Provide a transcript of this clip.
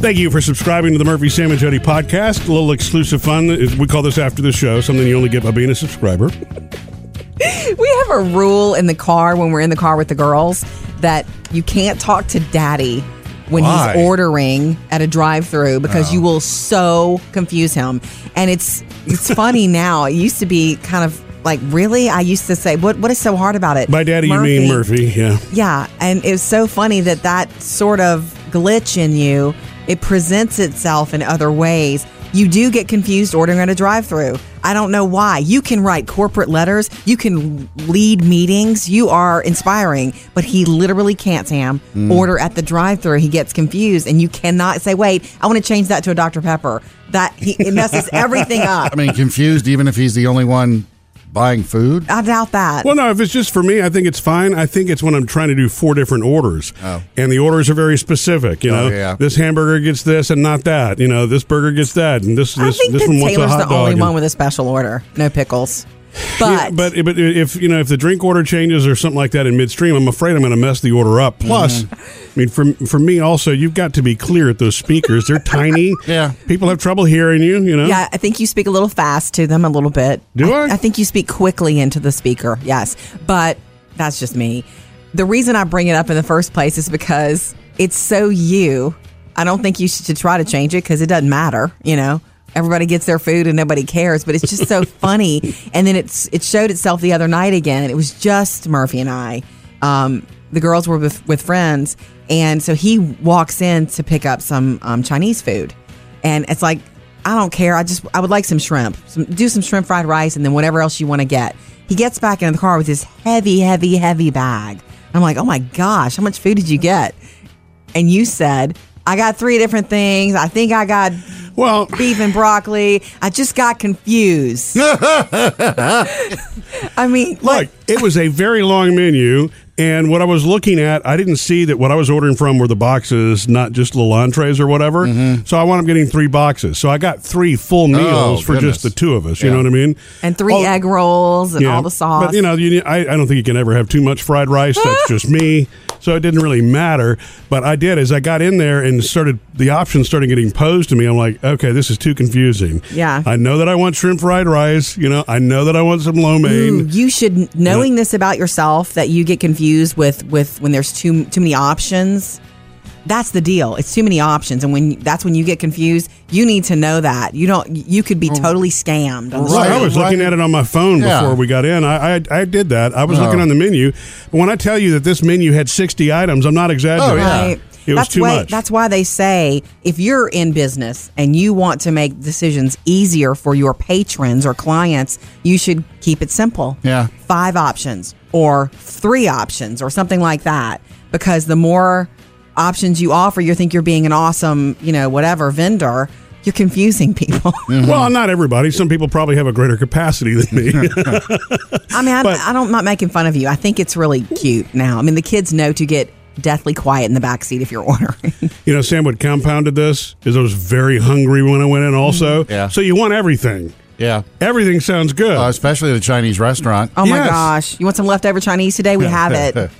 Thank you for subscribing to the Murphy Sam and Jodi podcast. A little exclusive fun. We call this after the show, something you only get by being a subscriber. We have a rule in the car when we're in the car with the girls that you can't talk to daddy when Why? he's ordering at a drive-through because you oh. will so confuse him. And it's it's funny now. It used to be kind of like really I used to say what what is so hard about it? By daddy, you mean Murphy. Yeah. Yeah, and it was so funny that that sort of glitch in you it presents itself in other ways. You do get confused ordering at a drive-through. I don't know why. You can write corporate letters, you can lead meetings, you are inspiring, but he literally can't, Sam. Mm. Order at the drive-through, he gets confused and you cannot say, "Wait, I want to change that to a Dr Pepper." That he, it messes everything up. I mean, confused even if he's the only one buying food. I doubt that. Well, no, if it's just for me, I think it's fine. I think it's when I'm trying to do four different orders. Oh. And the orders are very specific. You oh, know, Oh, yeah. this hamburger gets this and not that. You know, this burger gets that. And this, I this, think this that one wants a Taylor's hot the dog. only and- one with a special order, no pickles. But Yeah, but but if you know if the drink order changes or something like that in midstream, I'm afraid I'm going to mess the order up. Plus, Mm-hmm. I mean, for for me also, you've got to be clear at those speakers. They're tiny. Yeah. people have trouble hearing you. You know. Yeah, I think you speak a little fast to them a little bit. Do I? I think you speak quickly into the speaker. Yes, but that's just me. The reason I bring it up in the first place is because it's so you. I don't think you should try to change it because it doesn't matter. You know, everybody gets their food and nobody cares. But it's just so funny. And then it's it showed itself the other night again. It was just Murphy and I. Um, the girls were with, with friends, and so he walks in to pick up some um, Chinese food, and it's like I don't care. I just I would like some shrimp. Some, do some shrimp fried rice and then whatever else you want to get. He gets back in the car with this heavy, heavy, heavy bag. I'm like, oh my gosh, how much food did you get? And you said, I got three different things. I think I got Well, beef and broccoli. I just got confused. I mean, look, it was a very long menu. And what I was looking at, I didn't see that what I was ordering from were the boxes, not just little entrees or whatever. Mm-hmm. So I wound up getting three boxes. So I got three full meals for Oh, goodness. just the two of us. You Yeah. know what I mean? and three Oh, egg rolls and all the sauce. But you know, you, I, I don't think you can ever have too much fried rice. That's just me. So it didn't really matter. But I did as I got in there and started the options started getting posed to me. I'm like, okay, this is too confusing. Yeah. I know that I want shrimp fried rice. You know, I know that I want some lo Ooh, mein. you should knowing this about yourself that you get confused with with when there's too too many options. That's the deal. It's too many options, and when that's when you get confused, you need to know that you don't. You could be oh. totally scammed. on the Right, I was right. looking at it on my phone Yeah. before we got in. I, I I did that. I was Oh. looking on the menu. But when I tell you that this menu had 60 items, I'm not exaggerating. Oh, yeah. Right. It was that's too why, much. That's why they say if you're in business and you want to make decisions easier for your patrons or clients, you should keep it simple. Yeah. Five options or three options or something like that. Because the more options you offer, you think you're being an awesome, you know, whatever vendor, you're confusing people. Mm-hmm. Well, not everybody. Some people probably have a greater capacity than me. I mean, I, But- I don't, I'm not making fun of you. I think it's really cute now. I mean, the kids know to get deathly quiet in the back seat if you're ordering. You know, Sam, what compounded this is I was very hungry when I went in also. Yeah. So you want everything. Yeah. Everything sounds good. Uh, especially the Chinese restaurant. Oh my Yes. gosh. You want some leftover Chinese today? We have it.